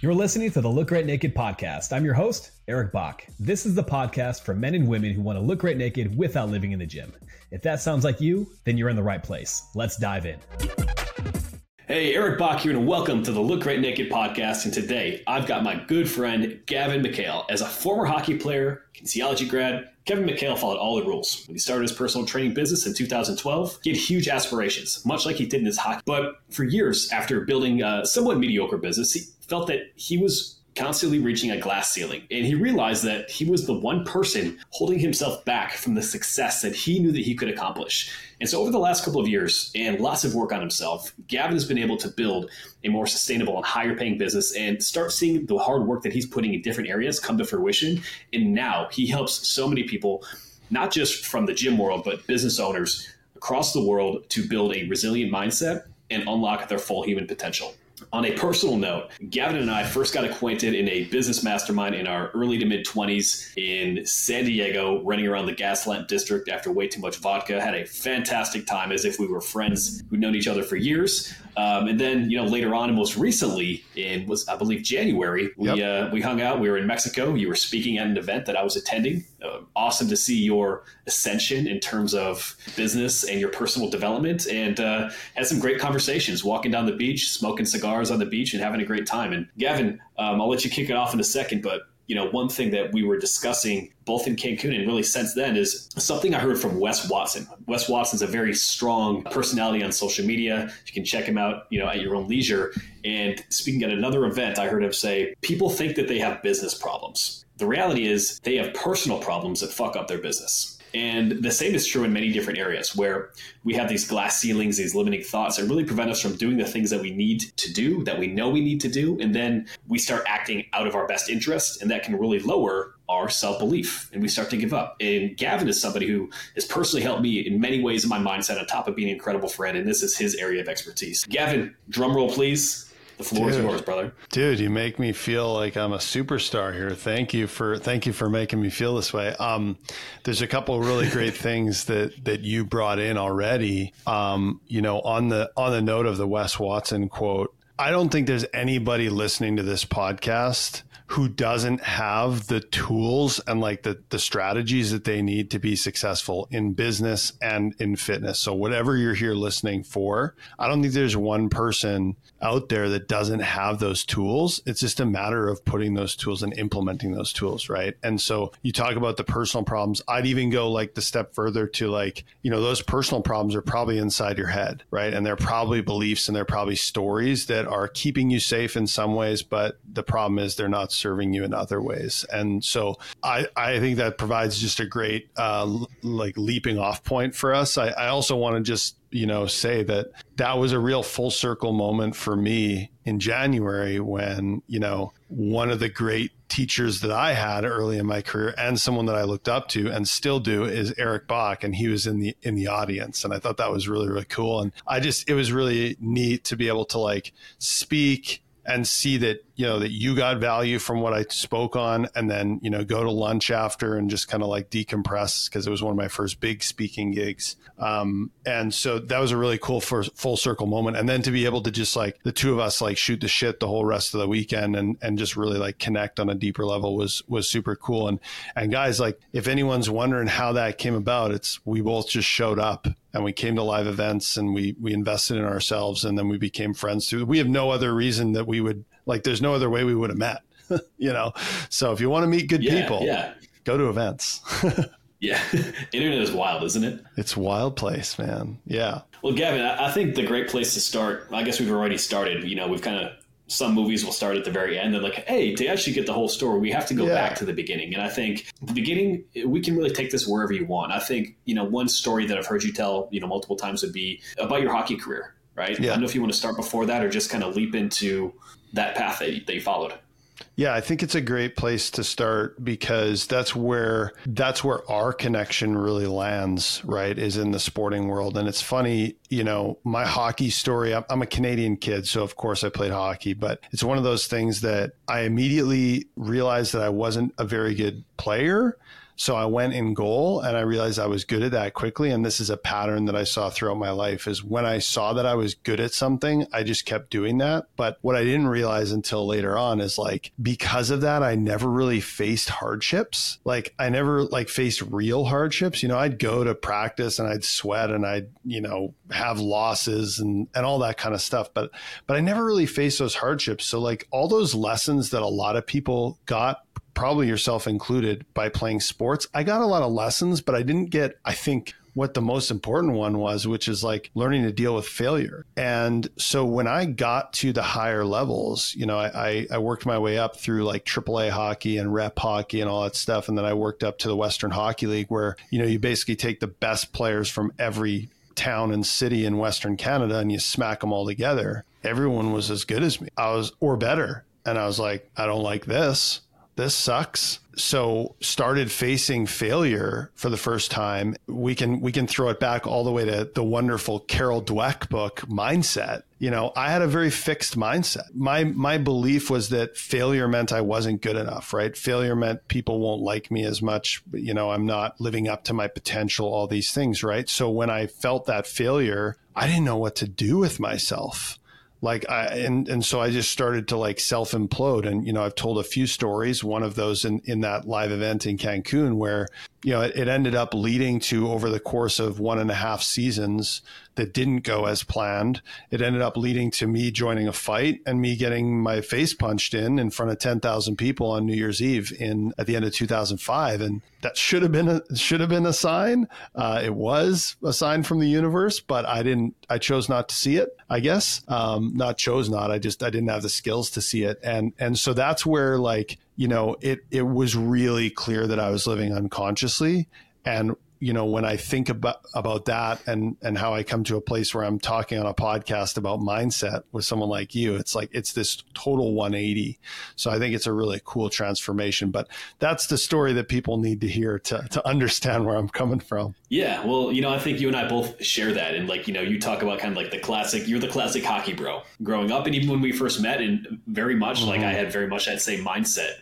You're listening to the Look Great Naked podcast. I'm your host, Eric Bach. This is the podcast for men and women who want to look great naked without living in the gym. If that sounds like you, then you're in the right place. Let's dive in. Hey, Eric Bach here, and welcome to the Look Great Naked podcast. And today, I've got my good friend Gavin McHale. As a former hockey player, kinesiology grad, Gavin McHale followed all the rules. When he started his personal training business in 2012, he had huge aspirations, much like he did in his hockey. But for years, after building a somewhat mediocre business, felt that he was constantly reaching a glass ceiling. And he realized that he was the one person holding himself back from the success that he knew that he could accomplish. And so over the last couple of years and lots of work on himself, Gavin has been able to build a more sustainable and higher paying business and start seeing the hard work that he's putting in different areas come to fruition. And now he helps so many people, not just from the gym world, but business owners across the world to build a resilient mindset and unlock their full human potential. On a personal note, Gavin and I first got acquainted in a business mastermind in our early to mid 20s in San Diego, running around the Gaslamp district after way too much vodka. Had a fantastic time as if we were friends who'd known each other for years. Um, and then, you know, later on, and most recently, in was I believe January, we yep. uh, we hung out. We were in Mexico. You were speaking at an event that I was attending. Uh, awesome to see your ascension in terms of business and your personal development, and uh, had some great conversations. Walking down the beach, smoking cigars on the beach, and having a great time. And Gavin, um, I'll let you kick it off in a second, but you know, one thing that we were discussing both in Cancun and really since then is something I heard from Wes Watson. Wes Watson's a very strong personality on social media. You can check him out, you know, at your own leisure. And speaking at another event, I heard him say, people think that they have business problems. The reality is they have personal problems that fuck up their business. And the same is true in many different areas where we have these glass ceilings, these limiting thoughts that really prevent us from doing the things that we need to do, that we know we need to do. And then we start acting out of our best interest, and that can really lower our self belief and we start to give up. And Gavin is somebody who has personally helped me in many ways in my mindset, on top of being an incredible friend. And this is his area of expertise. Gavin, drum roll, please. The floor dude, is yours, brother. Dude, you make me feel like I'm a superstar here. Thank you for thank you for making me feel this way. Um, there's a couple really great things that that you brought in already. Um, you know, on the on the note of the Wes Watson quote, I don't think there's anybody listening to this podcast who doesn't have the tools and like the, the strategies that they need to be successful in business and in fitness. So whatever you're here listening for, I don't think there's one person out there that doesn't have those tools. It's just a matter of putting those tools and implementing those tools, right? And so you talk about the personal problems. I'd even go like the step further to like, you know, those personal problems are probably inside your head, right? And they're probably beliefs and they're probably stories that are keeping you safe in some ways, but the problem is they're not serving you in other ways. And so I, I think that provides just a great uh, like leaping off point for us. I, I also want to just you know say that that was a real full circle moment for me in January when you know one of the great teachers that I had early in my career and someone that I looked up to and still do is Eric Bach and he was in the in the audience and I thought that was really really cool and I just it was really neat to be able to like speak and see that you know that you got value from what I spoke on, and then you know go to lunch after and just kind of like decompress because it was one of my first big speaking gigs. Um, and so that was a really cool first full circle moment. And then to be able to just like the two of us like shoot the shit the whole rest of the weekend and and just really like connect on a deeper level was was super cool. And and guys, like if anyone's wondering how that came about, it's we both just showed up and we came to live events and we we invested in ourselves and then we became friends through. We have no other reason that we would like there's no other way we would have met, you know? So if you want to meet good yeah, people, yeah. go to events. yeah. Internet is wild, isn't it? It's wild place, man. Yeah. Well, Gavin, I think the great place to start, I guess we've already started, you know, we've kind of some movies will start at the very end and like hey to actually get the whole story we have to go yeah. back to the beginning and i think the beginning we can really take this wherever you want i think you know one story that i've heard you tell you know multiple times would be about your hockey career right yeah. i don't know if you want to start before that or just kind of leap into that path that you followed. Yeah, I think it's a great place to start because that's where that's where our connection really lands, right? Is in the sporting world. And it's funny, you know, my hockey story, I'm a Canadian kid, so of course I played hockey, but it's one of those things that I immediately realized that I wasn't a very good player So I went in goal and I realized I was good at that quickly. And this is a pattern that I saw throughout my life is when I saw that I was good at something, I just kept doing that. But what I didn't realize until later on is like, because of that, I never really faced hardships. Like I never like faced real hardships. You know, I'd go to practice and I'd sweat and I'd, you know, have losses and, and all that kind of stuff. But, but I never really faced those hardships. So like all those lessons that a lot of people got probably yourself included, by playing sports. I got a lot of lessons, but I didn't get, I think, what the most important one was, which is like learning to deal with failure. And so when I got to the higher levels, you know, I, I worked my way up through like AAA hockey and rep hockey and all that stuff. And then I worked up to the Western Hockey League, where, you know, you basically take the best players from every town and city in Western Canada and you smack them all together. Everyone was as good as me. I was, or better. And I was like, I don't like this this sucks. So started facing failure for the first time. We can we can throw it back all the way to the wonderful carol dweck book mindset. You know i had a very fixed mindset. My my belief was that failure meant i wasn't good enough right? Failure meant people won't like me as much. You know i'm not living up to my potential all these things right? So when i felt that failure i didn't know what to do with myself like I and and so I just started to like self implode and you know I've told a few stories one of those in in that live event in Cancun where you know it, it ended up leading to over the course of one and a half seasons that didn't go as planned. It ended up leading to me joining a fight and me getting my face punched in in front of 10,000 people on New Year's Eve in at the end of 2005 and that should have been a should have been a sign. Uh, it was a sign from the universe, but I didn't. I chose not to see it. I guess um, not chose not. I just I didn't have the skills to see it, and and so that's where like you know it it was really clear that I was living unconsciously, and you know, when I think about about that and and how I come to a place where I'm talking on a podcast about mindset with someone like you, it's like it's this total 180. So I think it's a really cool transformation. But that's the story that people need to hear to to understand where I'm coming from. Yeah, well, you know, I think you and I both share that, and like you know, you talk about kind of like the classic. You're the classic hockey bro growing up, and even when we first met, and very much mm-hmm. like I had very much that same mindset,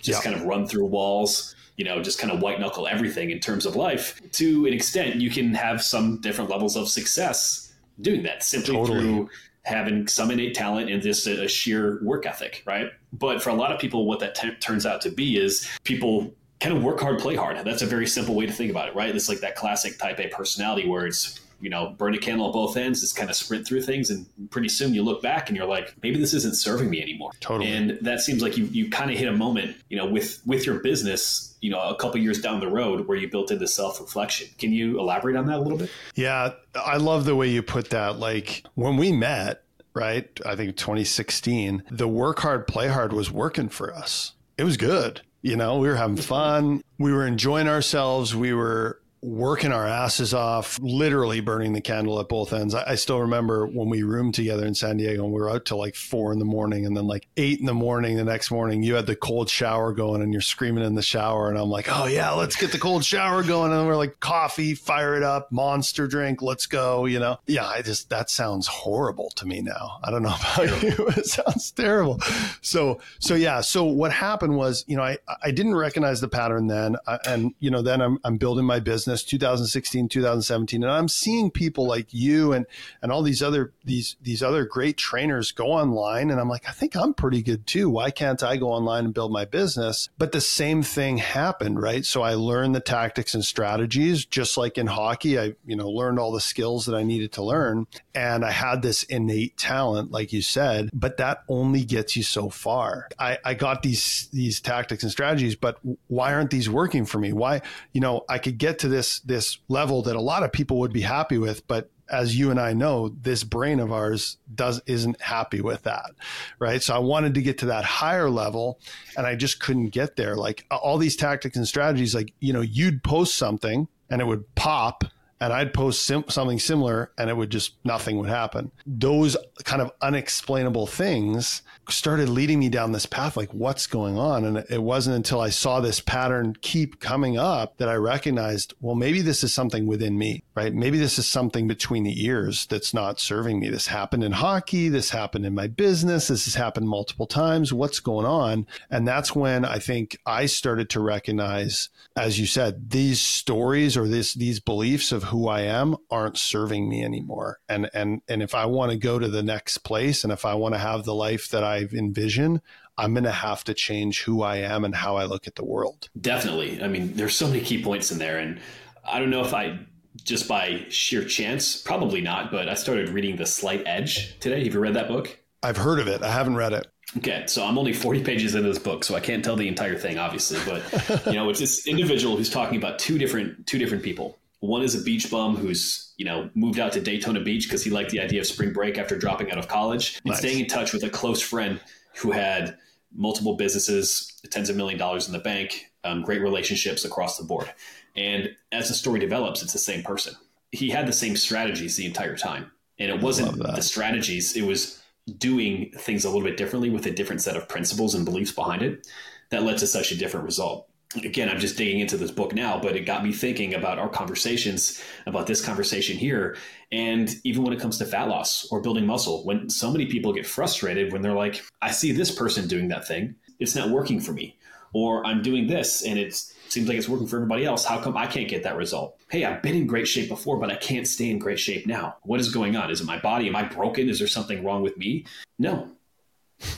just yeah. kind of run through walls you know, just kind of white knuckle everything in terms of life. To an extent, you can have some different levels of success doing that simply totally. through having some innate talent and just a, a, sheer work ethic, right? But for a lot of people, what that t- turns out to be is people kind of work hard, play hard. That's a very simple way to think about it, right? It's like that classic type A personality where it's you know, burn a candle at both ends, just kind of sprint through things. And pretty soon you look back and you're like, maybe this isn't serving me anymore. Totally. And that seems like you, you kind of hit a moment, you know, with, with your business, you know, a couple years down the road where you built into self reflection. Can you elaborate on that a little bit? Yeah. I love the way you put that. Like when we met, right? I think 2016, the work hard, play hard was working for us. It was good. You know, we were having fun. We were enjoying ourselves. We were working our asses off, literally burning the candle at both ends. I, I, still remember when we roomed together in San Diego and we were out till like four in the morning and then like eight in the morning the next morning, you had the cold shower going and you're screaming in the shower. And I'm like, oh yeah, let's get the cold shower going. And we're like, coffee, fire it up, monster drink, let's go. You know, yeah, I just, that sounds horrible to me now. I don't know about you. it sounds terrible. So, so yeah. So what happened was, you know, I, I didn't recognize the pattern then. and, you know, then I'm, I'm building my business business 2016 2017 and i'm seeing people like you and and all these other these these other great trainers go online and i'm like i think i'm pretty good too. Why can't i go online and build my business? But the same thing happened right? So i learned the tactics and strategies just like in hockey i you know learned all the skills that i needed to learn and i had this innate talent like you said but that only gets you so far. I i got these these tactics and strategies but why aren't these working for me? Why you know i could get to this this this level that a lot of people would be happy with, but as you and I know, this brain of ours does isn't happy with that, right? So I wanted to get to that higher level, and I just couldn't get there. Like all these tactics and strategies, like you know, you'd post something and it would pop, and I'd post sim- something similar and it would just nothing would happen. Those kind of unexplainable things started leading me down this path like what's going on and it wasn't until I saw this pattern keep coming up that I recognized well maybe this is something within me, right? Maybe this is something between the ears that's not serving me. This happened in hockey, this happened in my business, this has happened multiple times. What's going on? And that's when I think I started to recognize as you said these stories or this these beliefs of who I am aren't serving me anymore. And and and if I want to go to the next place and if I want to have the life that I've envisioned, I'm going to have to change who I am and how I look at the world. Definitely. I mean, there's so many key points in there and I don't know if I just by sheer chance, probably not, but I started reading The Slight Edge today. Have you read that book? I've heard of it. I haven't read it. Okay, so I'm only 40 pages into this book, so I can't tell the entire thing, obviously. But you know, it's this individual who's talking about two different two different people. One is a beach bum who's, you know, moved out to Daytona Beach because he liked the idea of spring break after dropping out of college and nice. staying in touch with a close friend who had multiple businesses, tens of million dollars in the bank, um, great relationships across the board. And as the story develops, it's the same person. He had the same strategies the entire time. And it wasn't the strategies, it was doing things a little bit differently with a different set of principles and beliefs behind it that led to such a different result again, I'm just digging into this book now, but it got me thinking about our conversations, about this conversation here. And even when it comes to fat loss or building muscle, when so many people get frustrated when they're like, I see this person doing that thing, it's not working for me. Or I'm doing this and it seems like it's working for everybody else. How come I can't get that result? Hey, I've been in great shape before, but I can't stay in great shape now. What is going on? Is it my body? Am I broken? Is there something wrong with me? No.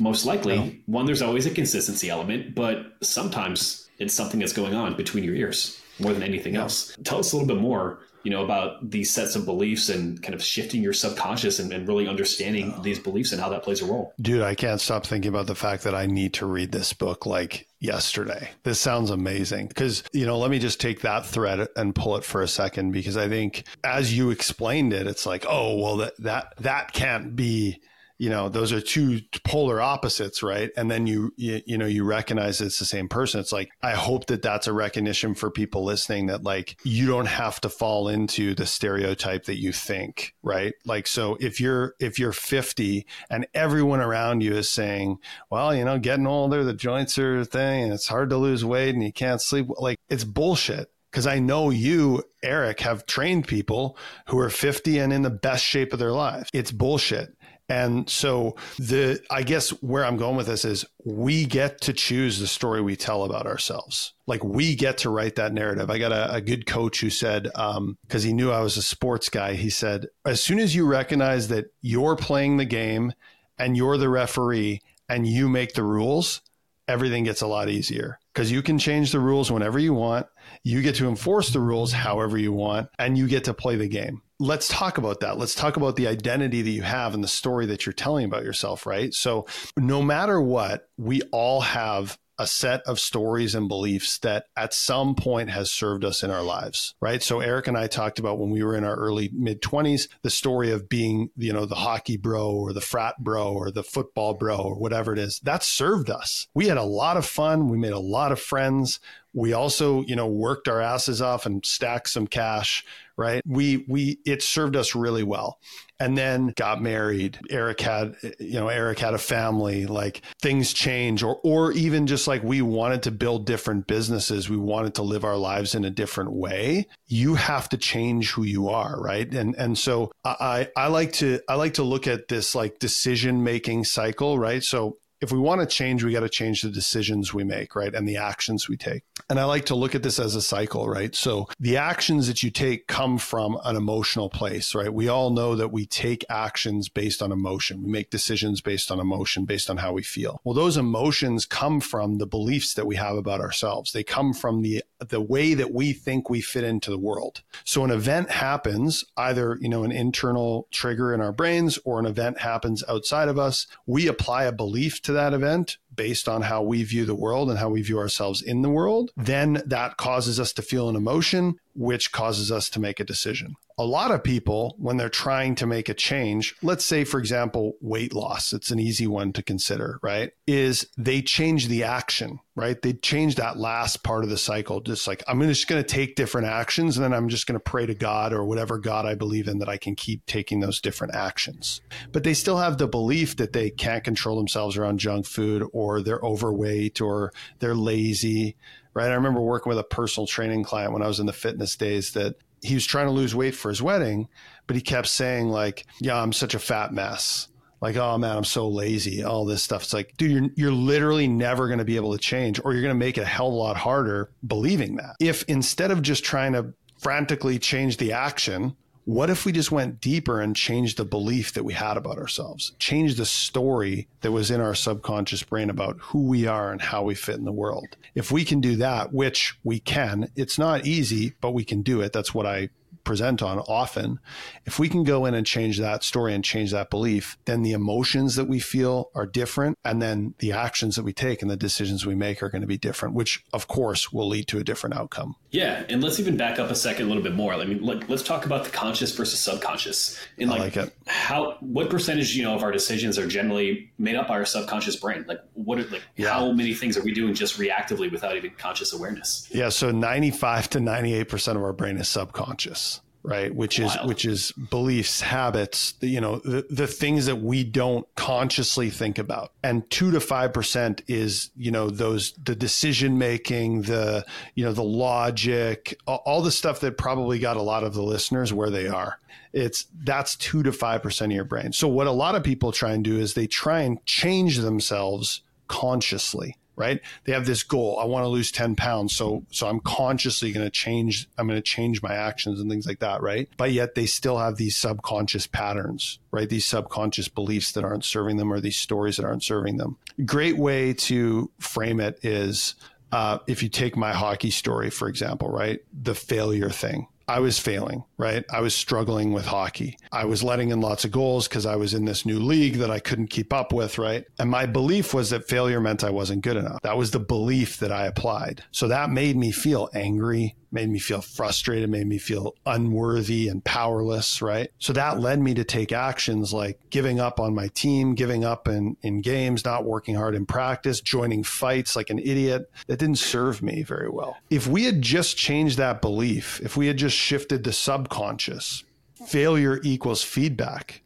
Most likely, no. one, there's always a consistency element, but sometimes it's something that's going on between your ears more than anything yeah. else. Tell us a little bit more, you know, about these sets of beliefs and kind of shifting your subconscious and, and really understanding oh. these beliefs and how that plays a role. Dude, I can't stop thinking about the fact that I need to read this book like yesterday. This sounds amazing because, you know, let me just take that thread and pull it for a second because I think as you explained it, it's like, oh, well, that that that can't be you know those are two polar opposites right and then you, you, you know you recognize it's the same person it's like i hope that that's a recognition for people listening that like you don't have to fall into the stereotype that you think right like so if you're if you're 50 and everyone around you is saying well you know getting older the joints are thing and it's hard to lose weight and you can't sleep like it's bullshit because I know you, Eric, have trained people who are 50 and in the best shape of their lives. It's bullshit. And so the I guess where I'm going with this is we get to choose the story we tell about ourselves. Like we get to write that narrative. I got a, a good coach who said, because um, he knew I was a sports guy, he said, as soon as you recognize that you're playing the game and you're the referee and you make the rules, everything gets a lot easier because you can change the rules whenever you want. You get to enforce the rules however you want, and you get to play the game let's talk about that. Let's talk about the identity that you have and the story that you're telling about yourself, right? So, no matter what, we all have a set of stories and beliefs that at some point has served us in our lives, right? So Eric and I talked about when we were in our early mid 20s, the story of being, you know, the hockey bro or the frat bro or the football bro or whatever it is. That served us. We had a lot of fun. We made a lot of friends. We also, you know, worked our asses off and stacked some cash right? We we it served us really well. And then got married. Eric had you know, Eric had a family, like things change or or even just like we wanted to build different businesses, we wanted to live our lives in a different way. You have to change who you are, right? And and so I I like to I like to look at this like decision making cycle, right? So if we want to change, we got to change the decisions we make, right? And the actions we take. And I like to look at this as a cycle, right? So the actions that you take come from an emotional place, right? We all know that we take actions based on emotion. We make decisions based on emotion, based on how we feel. Well, those emotions come from the beliefs that we have about ourselves. They come from the the way that we think we fit into the world. So an event happens, either, you know, an internal trigger in our brains or an event happens outside of us. We apply a belief to that event based on how we view the world and how we view ourselves in the world, then that causes us to feel an emotion, which causes us to make a decision a lot of people, when they're trying to make a change, let's say, for example, weight loss, it's an easy one to consider, right? Is they change the action, right? They change that last part of the cycle. Just like, I'm just going to take different actions and then I'm just going to pray to God or whatever God I believe in that I can keep taking those different actions. But they still have the belief that they can't control themselves around junk food or they're overweight or they're lazy right? I remember working with a personal training client when I was in the fitness days that he was trying to lose weight for his wedding, but he kept saying like, "Yeah, I'm such a fat mess." Like, "Oh man, I'm so lazy." All this stuff. It's like, dude, you're you're literally never going to be able to change, or you're going to make it a hell of a lot harder believing that. If instead of just trying to frantically change the action, what if we just went deeper and changed the belief that we had about ourselves, changed the story that was in our subconscious brain about who we are and how we fit in the world? If we can do that, which we can, it's not easy, but we can do it. That's what I present on often, if we can go in and change that story and change that belief, then the emotions that we feel are different. And then the actions that we take and the decisions we make are going to be different, which of course will lead to a different outcome. Yeah. And let's even back up a second a little bit more. I mean, like, let's talk about the conscious versus subconscious. And like, like, it. how, what percentage, you know, of our decisions are generally made up by our subconscious brain? Like, what are, like, yeah. how many things are we doing just reactively without even conscious awareness? Yeah. So 95 to 98% of our brain is subconscious right? Which is which is beliefs habits you know the, the things that we don't consciously think about. And 2 to 5% is you know those the decision making the you know the logic all the stuff that probably got a lot of the listeners where they are. It's that's 2 to 5% of your brain. So what a lot of people try and do is they try and change themselves consciously right? They have this goal. I want to lose 10 pounds. So, so I'm consciously going to change, I'm going to change my actions and things like that, right? But yet they still have these subconscious patterns, right? These subconscious beliefs that aren't serving them or these stories that aren't serving them. Great way to frame it is, uh, if you take my hockey story, for example, right? The failure thing. I was failing, right? I was struggling with hockey. I was letting in lots of goals because I was in this new league that I couldn't keep up with, right? And my belief was that failure meant I wasn't good enough. That was the belief that I applied. So that made me feel angry, made me feel frustrated, made me feel unworthy and powerless, right? So that led me to take actions like giving up on my team, giving up in, in games, not working hard in practice, joining fights like an idiot. That didn't serve me very well. If we had just changed that belief, if we had just shifted the subconscious, failure equals feedback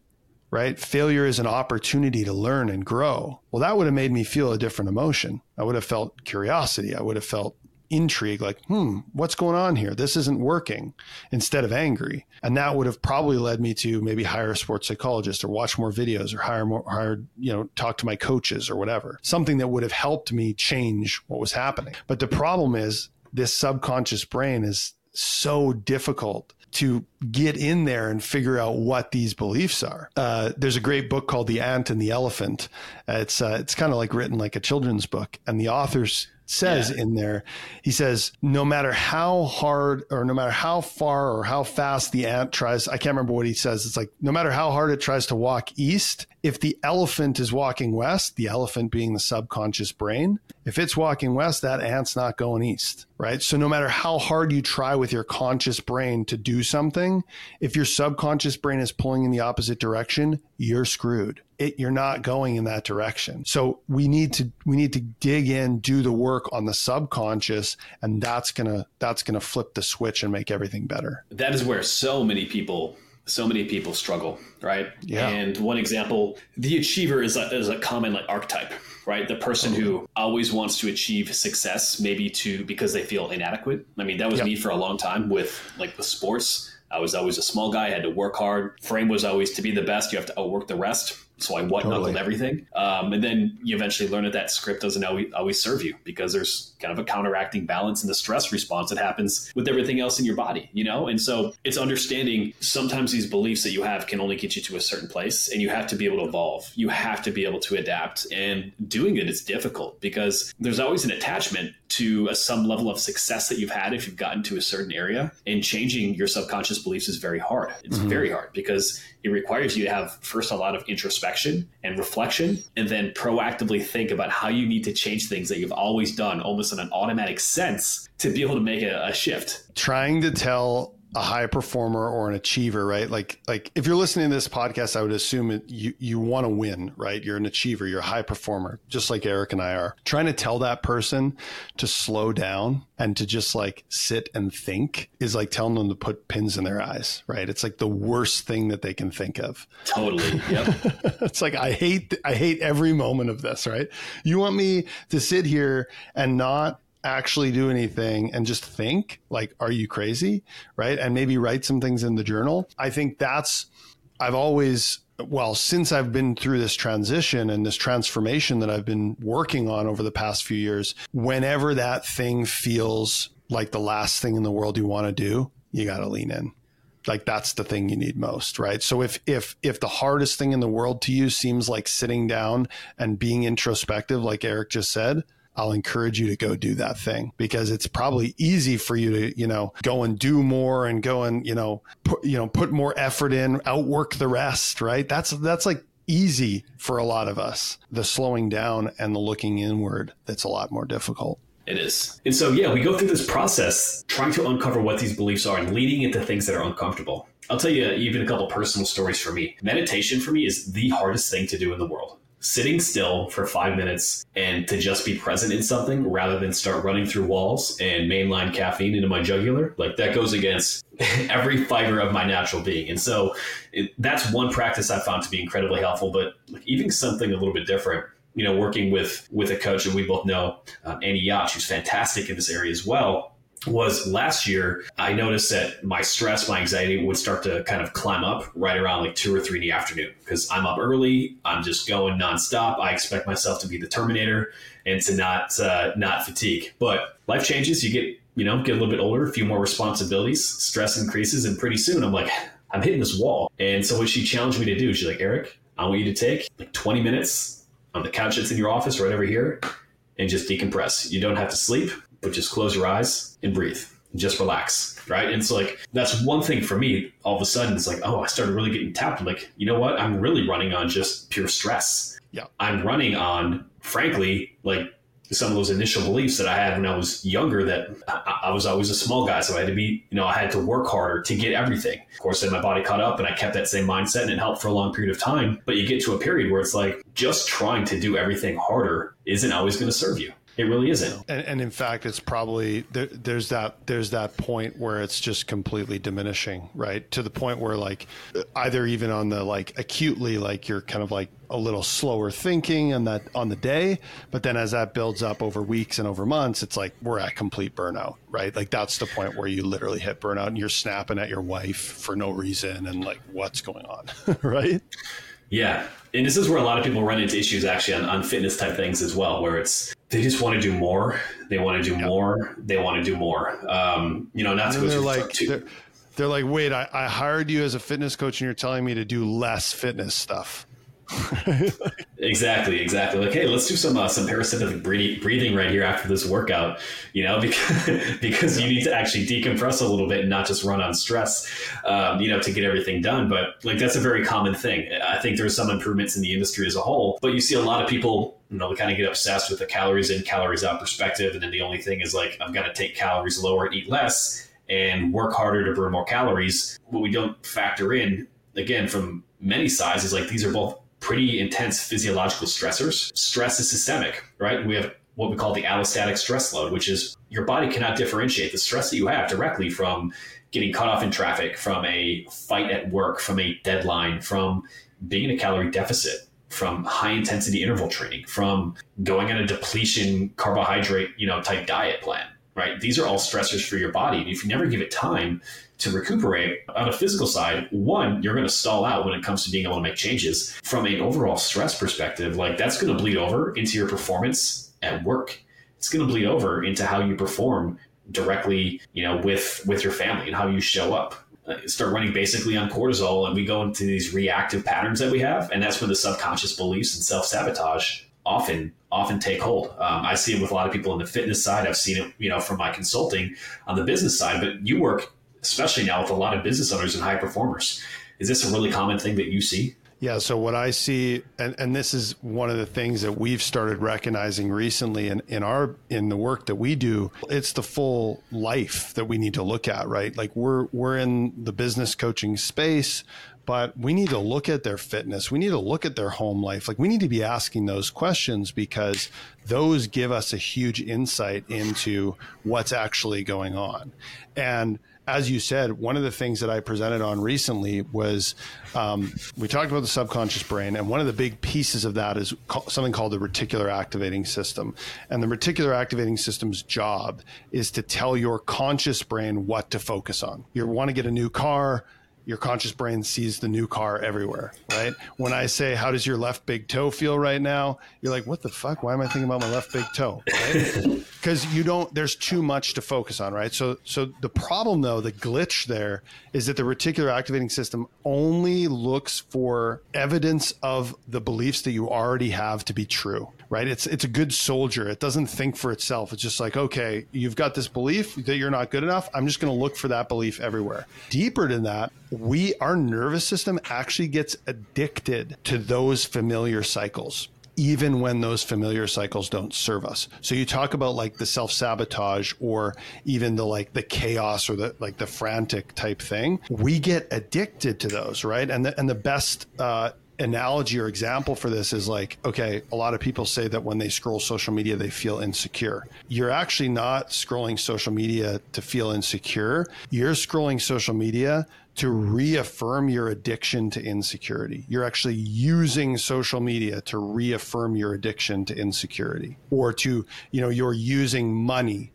right? Failure is an opportunity to learn and grow. Well, that would have made me feel a different emotion. I would have felt curiosity. I would have felt intrigue, like, hmm, what's going on here? This isn't working, instead of angry. And that would have probably led me to maybe hire a sports psychologist or watch more videos or hire more, hire, you know, talk to my coaches or whatever. Something that would have helped me change what was happening. But the problem is this subconscious brain is so difficult to get in there and figure out what these beliefs are. Uh, there's a great book called The Ant and the Elephant. Uh, it's uh, it's kind of like written like a children's book, and the authors says yeah. in there. He says, no matter how hard or no matter how far or how fast the ant tries, I can't remember what he says. It's like, no matter how hard it tries to walk east, if the elephant is walking west, the elephant being the subconscious brain, if it's walking west, that ant's not going east, right? So no matter how hard you try with your conscious brain to do something, if your subconscious brain is pulling in the opposite direction, you're screwed. It, you're not going in that direction. So we need to we need to dig in, do the work on the subconscious, and that's gonna that's gonna flip the switch and make everything better. That is where so many people so many people struggle, right? Yeah. And one example, the achiever is a, is a common like archetype, right? The person who always wants to achieve success, maybe to because they feel inadequate. I mean, that was yep. me for a long time with like with sports. I was always a small guy. I had to work hard. Frame was always to be the best. You have to outwork the rest. So I white knuckled totally. everything. Um, and then you eventually learn that that script doesn't always, always serve you because there's kind of a counteracting balance in the stress response that happens with everything else in your body, you know? And so it's understanding sometimes these beliefs that you have can only get you to a certain place and you have to be able to evolve. You have to be able to adapt. And doing it is difficult because there's always an attachment to a, some level of success that you've had if you've gotten to a certain area and changing your subconscious beliefs is very hard it's mm-hmm. very hard because it requires you to have first a lot of introspection and reflection and then proactively think about how you need to change things that you've always done almost in an automatic sense to be able to make a, a shift trying to tell a high performer or an achiever, right? Like, like if you're listening to this podcast, I would assume it, you you want to win, right? You're an achiever, you're a high performer, just like Eric and I are. Trying to tell that person to slow down and to just like sit and think is like telling them to put pins in their eyes, right? It's like the worst thing that they can think of. Totally. Yep. it's like I hate I hate every moment of this, right? You want me to sit here and not actually do anything and just think like are you crazy? Right? And maybe write some things in the journal. I think that's i've always well since i've been through this transition and this transformation that i've been working on over the past few years whenever that thing feels like the last thing in the world you want to do you got to lean in. Like that's the thing you need most right? So if if if the hardest thing in the world to you seems like sitting down and being introspective like eric just said I'll encourage you to go do that thing because it's probably easy for you to, you know, go and do more and go and, you know, put, you know, put more effort in, outwork the rest, right? That's, that's like easy for a lot of us. The slowing down and the looking inward, that's a lot more difficult. It is. And so, yeah, we go through this process trying to uncover what these beliefs are and leading into things that are uncomfortable. I'll tell you even a couple personal stories for me. Meditation for me is the hardest thing to do in the world sitting still for five minutes and to just be present in something rather than start running through walls and mainline caffeine into my jugular, like that goes against every fiber of my natural being. And so it, that's one practice I found to be incredibly helpful. But like even something a little bit different, you know, working with with a coach, and we both know um, Andy Yacht, who's fantastic in this area as well was last year, I noticed that my stress, my anxiety would start to kind of climb up right around like two or three in the afternoon because I'm up early. I'm just going nonstop. I expect myself to be the Terminator and to not uh, not fatigue. But life changes. You get you know get a little bit older, a few more responsibilities, stress increases, and pretty soon I'm like I'm hitting this wall. And so what she challenged me to do, she's like, Eric, I want you to take like 20 minutes on the couch that's in your office right over here and just decompress. You don't have to sleep but just close your eyes and breathe. And just relax, right? And it's like that's one thing for me. All of a sudden, it's like, oh, I started really getting tapped. I'm like, you know what? I'm really running on just pure stress. Yeah, I'm running on, frankly, like some of those initial beliefs that I had when I was younger that I, I, was always a small guy. So I had to be, you know, I had to work harder to get everything. Of course, then my body caught up and I kept that same mindset and it helped for a long period of time. But you get to a period where it's like just trying to do everything harder isn't always going to serve you. It really isn't. And, and in fact, it's probably there, there's that there's that point where it's just completely diminishing, right? To the point where like either even on the like acutely like you're kind of like a little slower thinking on that on the day, but then as that builds up over weeks and over months, it's like we're at complete burnout, right? Like that's the point where you literally hit burnout and you're snapping at your wife for no reason and like what's going on, right? Yeah. And this is where a lot of people run into issues actually on, on fitness type things as well, where it's they just want to do more. They want to do yep. more. They want to do more. Um, you know, not to go they're like, they're, they're, like, wait, I, I hired you as a fitness coach and you're telling me to do less fitness stuff. exactly, exactly. Like, hey, let's do some uh, some parasympathetic breathing right here after this workout. You know, because because you need to actually decompress a little bit and not just run on stress. Um, you know, to get everything done. But like that's a very common thing. I think there's some improvements in the industry as a whole, but you see a lot of people. You know, they kind of get obsessed with the calories in, calories out perspective, and then the only thing is like, I've got to take calories lower, eat less, and work harder to burn more calories. What we don't factor in, again, from many sides, is like these are both pretty intense physiological stressors. Stress is systemic, right? We have what we call the allostatic stress load, which is your body cannot differentiate the stress that you have directly from getting cut off in traffic, from a fight at work, from a deadline, from being in a calorie deficit, from high intensity interval training, from going on a depletion carbohydrate, you know, type diet plan, right? These are all stressors for your body. And if you never give it time to recuperate on a physical side, one, you're going to stall out when it comes to being able to make changes. From an overall stress perspective, like that's going to bleed over into your performance at work. It's going to bleed over into how you perform directly, you know, with with your family and how you show up. Uh, start running basically on cortisol, and we go into these reactive patterns that we have, and that's when the subconscious beliefs and self sabotage often often take hold. Um, I see it with a lot of people in the fitness side. I've seen it, you know, from my consulting on the business side. But you work, especially now, with a lot of business owners and high performers. Is this a really common thing that you see? Yeah, so what I see, and, and this is one of the things that we've started recognizing recently in, in our in the work that we do, it's the full life that we need to look at, right? Like we're we're in the business coaching space, but we need to look at their fitness. We need to look at their home life. Like we need to be asking those questions because those give us a huge insight into what's actually going on. And as you said, one of the things that I presented on recently was um, we talked about the subconscious brain, and one of the big pieces of that is something called the reticular activating system. And the reticular activating system's job is to tell your conscious brain what to focus on. You want to get a new car your conscious brain sees the new car everywhere, right? When I say, How does your left big toe feel right now? You're like, What the fuck? Why am I thinking about my left big toe? Because right? you don't, there's too much to focus on, right? So, so the problem though, the glitch there is that the reticular activating system only looks for evidence of the beliefs that you already have to be true right? It's it's a good soldier. It doesn't think for itself. It's just like, okay, you've got this belief that you're not good enough. I'm just going to look for that belief everywhere. Deeper than that, we our nervous system actually gets addicted to those familiar cycles even when those familiar cycles don't serve us. So you talk about like the self sabotage or even the like the chaos or the like the frantic type thing. We get addicted to those, right? And the and the best uh, analogy or example for this is like, okay, a lot of people say that when they scroll social media, they feel insecure. You're actually not scrolling social media to feel insecure. You're scrolling social media to reaffirm your addiction to insecurity. You're actually using social media to reaffirm your addiction to insecurity or to, you know, you're using money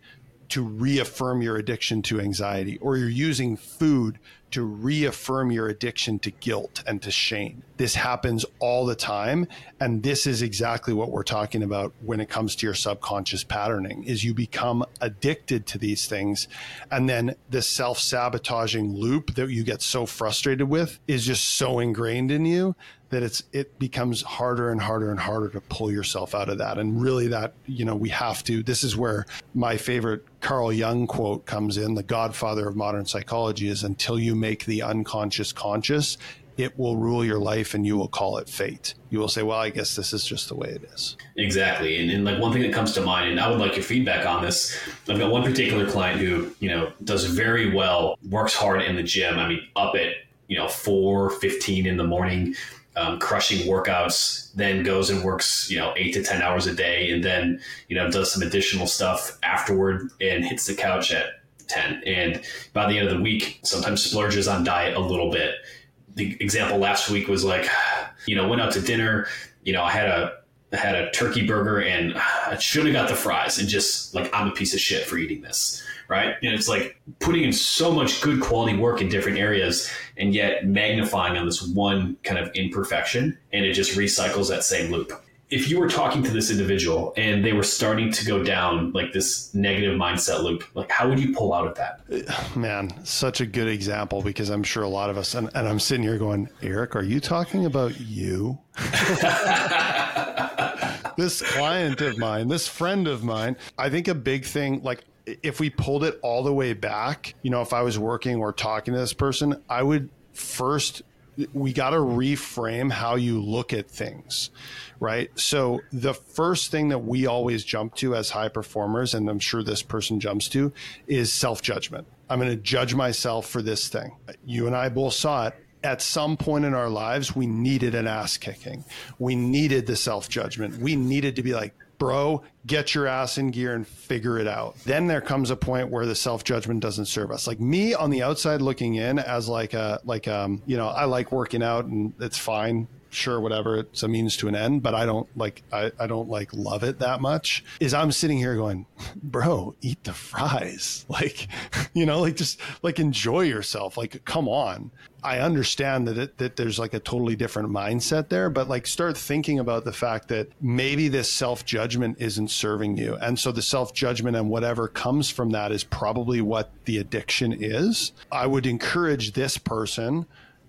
to reaffirm your addiction to anxiety or you're using food to reaffirm your addiction to guilt and to shame. This happens all the time and this is exactly what we're talking about when it comes to your subconscious patterning is you become addicted to these things and then the self-sabotaging loop that you get so frustrated with is just so ingrained in you that it's it becomes harder and harder and harder to pull yourself out of that and really that you know we have to this is where my favorite Carl Jung quote comes in the godfather of modern psychology is until you make the unconscious conscious it will rule your life and you will call it fate. You will say, well, I guess this is just the way it is. Exactly. And, and, like one thing that comes to mind, and I would like your feedback on this. I've got one particular client who, you know, does very well, works hard in the gym. I mean, up at, you know, 4, 15 in the morning, um, crushing workouts, then goes and works, you know, eight to 10 hours a day, and then, you know, does some additional stuff afterward and hits the couch at 10. And by the end of the week, sometimes splurges on diet a little bit. The example last week was like, you know, went out to dinner, you know, I had a, I had a turkey burger and I should have got the fries and just like, I'm a piece of shit for eating this right? And it's like putting in so much good quality work in different areas and yet magnifying on this one kind of imperfection and it just recycles that same loop. If you were talking to this individual and they were starting to go down like this negative mindset loop, like how would you pull out of that? Man, such a good example because I'm sure a lot of us, and, and I'm sitting here going, Eric, are you talking about you? this client of mine, this friend of mine, I think a big thing, like if we pulled it all the way back, you know, if I was working or talking to this person, I would first we got to reframe how you look at things, right? So the first thing that we always jump to as high performers, and I'm sure this person jumps to, is self judgment. I'm going to judge myself for this thing. You and I both saw it. At some point in our lives, we needed an ass kicking. We needed the self judgment. We needed to be like, bro, get your ass in gear and figure it out. Then there comes a point where the self judgment doesn't serve us. Like me on the outside looking in as like a, like, um, you know, I like working out and it's fine sure whatever it's a means to an end but i don't like I, I don't like love it that much is i'm sitting here going bro eat the fries. Like you know like just like enjoy yourself. Like come on. I understand that it, that there's like a totally different mindset there but like start thinking about the fact that maybe this self-judgment isn't serving you. And so the self-judgment and whatever comes from that is probably what the addiction is. I would encourage this person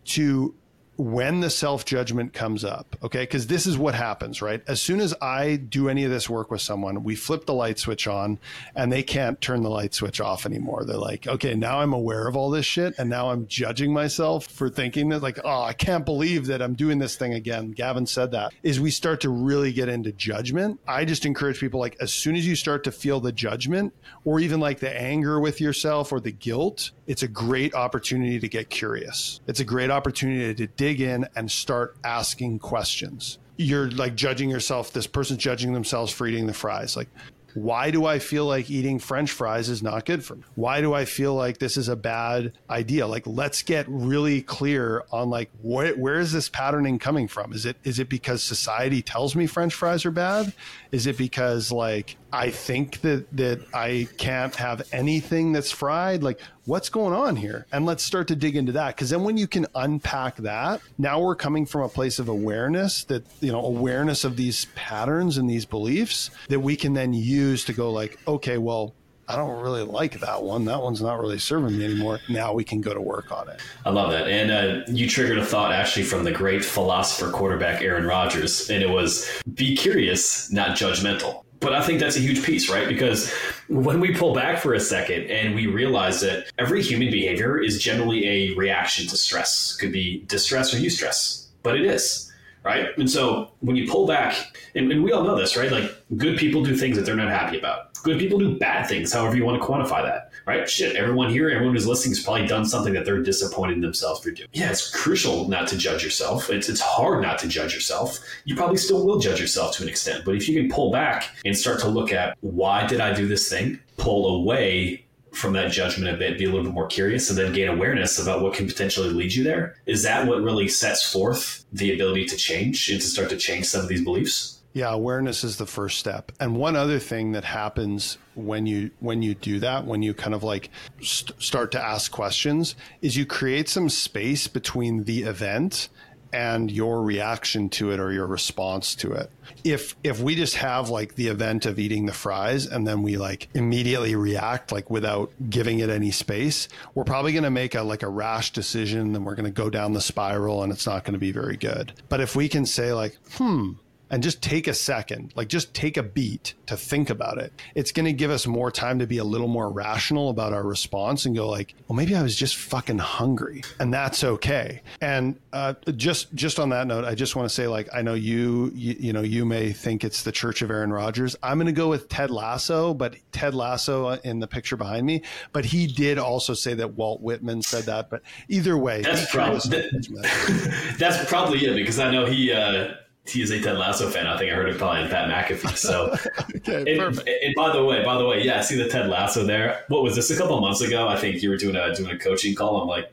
to when the self judgment comes up, okay, because this is what happens, right? As soon as I do any of this work with someone, we flip the light switch on and they can't turn the light switch off anymore. They're like, okay, now I'm aware of all this shit and now I'm judging myself for thinking that, like, oh, I can't believe that I'm doing this thing again. Gavin said that. Is we start to really get into judgment. I just encourage people, like, as soon as you start to feel the judgment or even like the anger with yourself or the guilt, it's a great opportunity to get curious. It's a great opportunity to dig in and start asking questions. You're like judging yourself. This person's judging themselves for eating the fries. Like, why do I feel like eating french fries is not good for me? Why do I feel like this is a bad idea? Like let's get really clear on like wh- where is this patterning coming from? Is it is it because society tells me french fries are bad? Is it because like I think that that I can't have anything that's fried? Like what's going on here? And let's start to dig into that because then when you can unpack that, now we're coming from a place of awareness that you know awareness of these patterns and these beliefs that we can then use to go like, okay, well, I don't really like that one. That one's not really serving me anymore. Now we can go to work on it. I love that. And uh, you triggered a thought actually from the great philosopher quarterback Aaron Rodgers, and it was be curious, not judgmental. But I think that's a huge piece, right? Because when we pull back for a second and we realize that every human behavior is generally a reaction to stress, could be distress or eustress, but it is, right? And so when you pull back, and, and we all know this, right? Like good people do things that they're not happy about. Good people do bad things, however you want to quantify that, right? Shit, everyone here, everyone who's listening has probably done something that they're disappointed in themselves for doing. Yeah, it's crucial not to judge yourself. It's, it's hard not to judge yourself. You probably still will judge yourself to an extent, but if you can pull back and start to look at why did I do this thing, pull away from that judgment a bit, be a little bit more curious, and then gain awareness about what can potentially lead you there. Is that what really sets forth the ability to change and to start to change some of these beliefs? Yeah, awareness is the first step. And one other thing that happens when you when you do that, when you kind of like st- start to ask questions, is you create some space between the event and your reaction to it or your response to it. If if we just have like the event of eating the fries and then we like immediately react like without giving it any space, we're probably going to make a like a rash decision and we're going to go down the spiral and it's not going to be very good. But if we can say like, "Hmm, and just take a second, like just take a beat to think about it. It's going to give us more time to be a little more rational about our response and go like, well, maybe I was just fucking hungry, and that's okay. And uh, just just on that note, I just want to say like, I know you, you, you know you may think it's the Church of Aaron Rodgers. I'm going to go with Ted Lasso, but Ted Lasso in the picture behind me, but he did also say that Walt Whitman said that. But either way, that's probably that, that's probably it because I know he. Uh, he is a Ted Lasso fan. I think I heard it him calling Pat McAfee. So, okay, and, perfect. And by the way, by the way, yeah, see the Ted Lasso there. What was this? A couple months ago, I think you were doing a doing a coaching call. I'm like,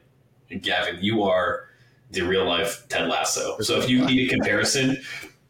Gavin, you are the real life Ted Lasso. So if you need a comparison,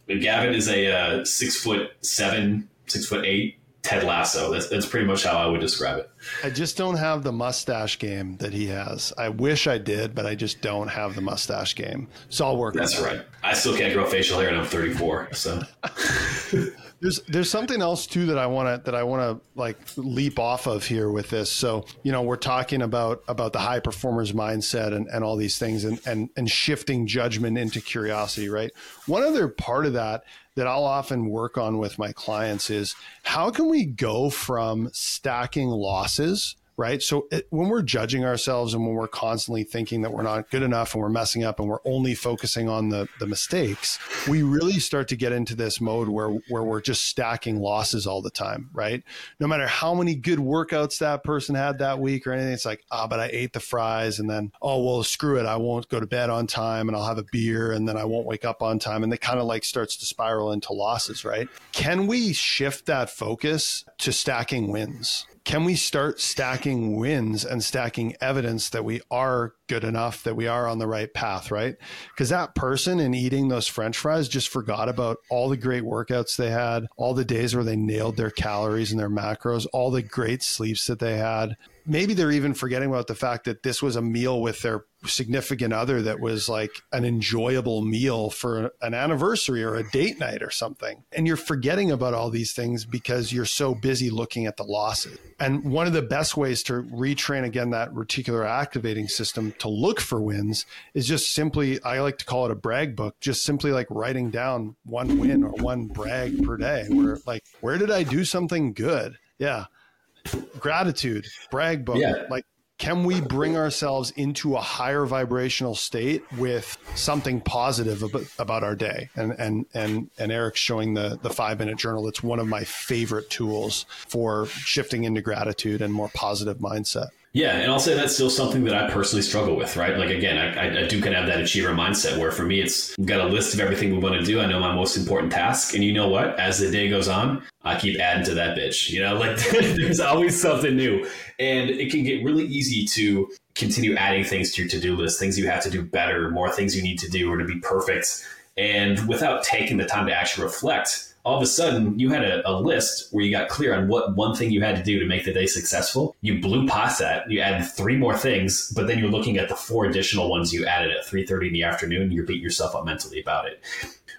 Gavin is a uh, six foot seven, six foot eight Ted Lasso. That's, that's pretty much how I would describe it. I just don't have the mustache game that he has. I wish I did, but I just don't have the mustache game. So I'll work. That's right. I still can't grow facial hair, and I'm 34. So. there's there's something else too that I want to that I want to like leap off of here with this. So you know we're talking about about the high performers mindset and, and all these things and, and and shifting judgment into curiosity, right? One other part of that that I'll often work on with my clients is how can we go from stacking losses right? So it, when we're judging ourselves and when we're constantly thinking that we're not good enough and we're messing up and we're only focusing on the the mistakes, we really start to get into this mode where where we're just stacking losses all the time, right? No matter how many good workouts that person had that week or anything, it's like, ah, but I ate the fries and then, oh well, screw it, I won't go to bed on time and I'll have a beer and then I won't wake up on time, and it kind of like starts to spiral into losses, right? Can we shift that focus to stacking wins? Can we start stacking wins and stacking evidence that we are good enough, that we are on the right path, right? Because that person in eating those french fries just forgot about all the great workouts they had, all the days where they nailed their calories and their macros, all the great sleeps that they had. Maybe they're even forgetting about the fact that this was a meal with their significant other that was like an enjoyable meal for an anniversary or a date night or something. And you're forgetting about all these things because you're so busy looking at the losses. And one of the best ways to retrain again that reticular activating system to look for wins is just simply, I like to call it a brag book, just simply like writing down one win or one brag per day where like, where did I do something good? Yeah. Gratitude, brag book. Yeah. Like can we bring ourselves into a higher vibrational state with something positive about, our day? And and and and eric's showing the the five minute journal. It's one of my favorite tools for shifting into gratitude and more positive mindset yeah, and I'll say that's still something that I personally struggle with, right? Like again, I, I do kind of have that achiever mindset where for me, it's got a list of everything we want to do. I know my most important task, and you know what? As the day goes on, I keep adding to that bitch. You know, like there's always something new, and it can get really easy to continue adding things to your to do list, things you have to do better, more things you need to do, or to be perfect, and without taking the time to actually reflect all of a sudden you had a, a, list where you got clear on what one thing you had to do to make the day successful. You blew past that. You added three more things, but then you're looking at the four additional ones you added at 3.30 in the afternoon. You're beating yourself up mentally about it.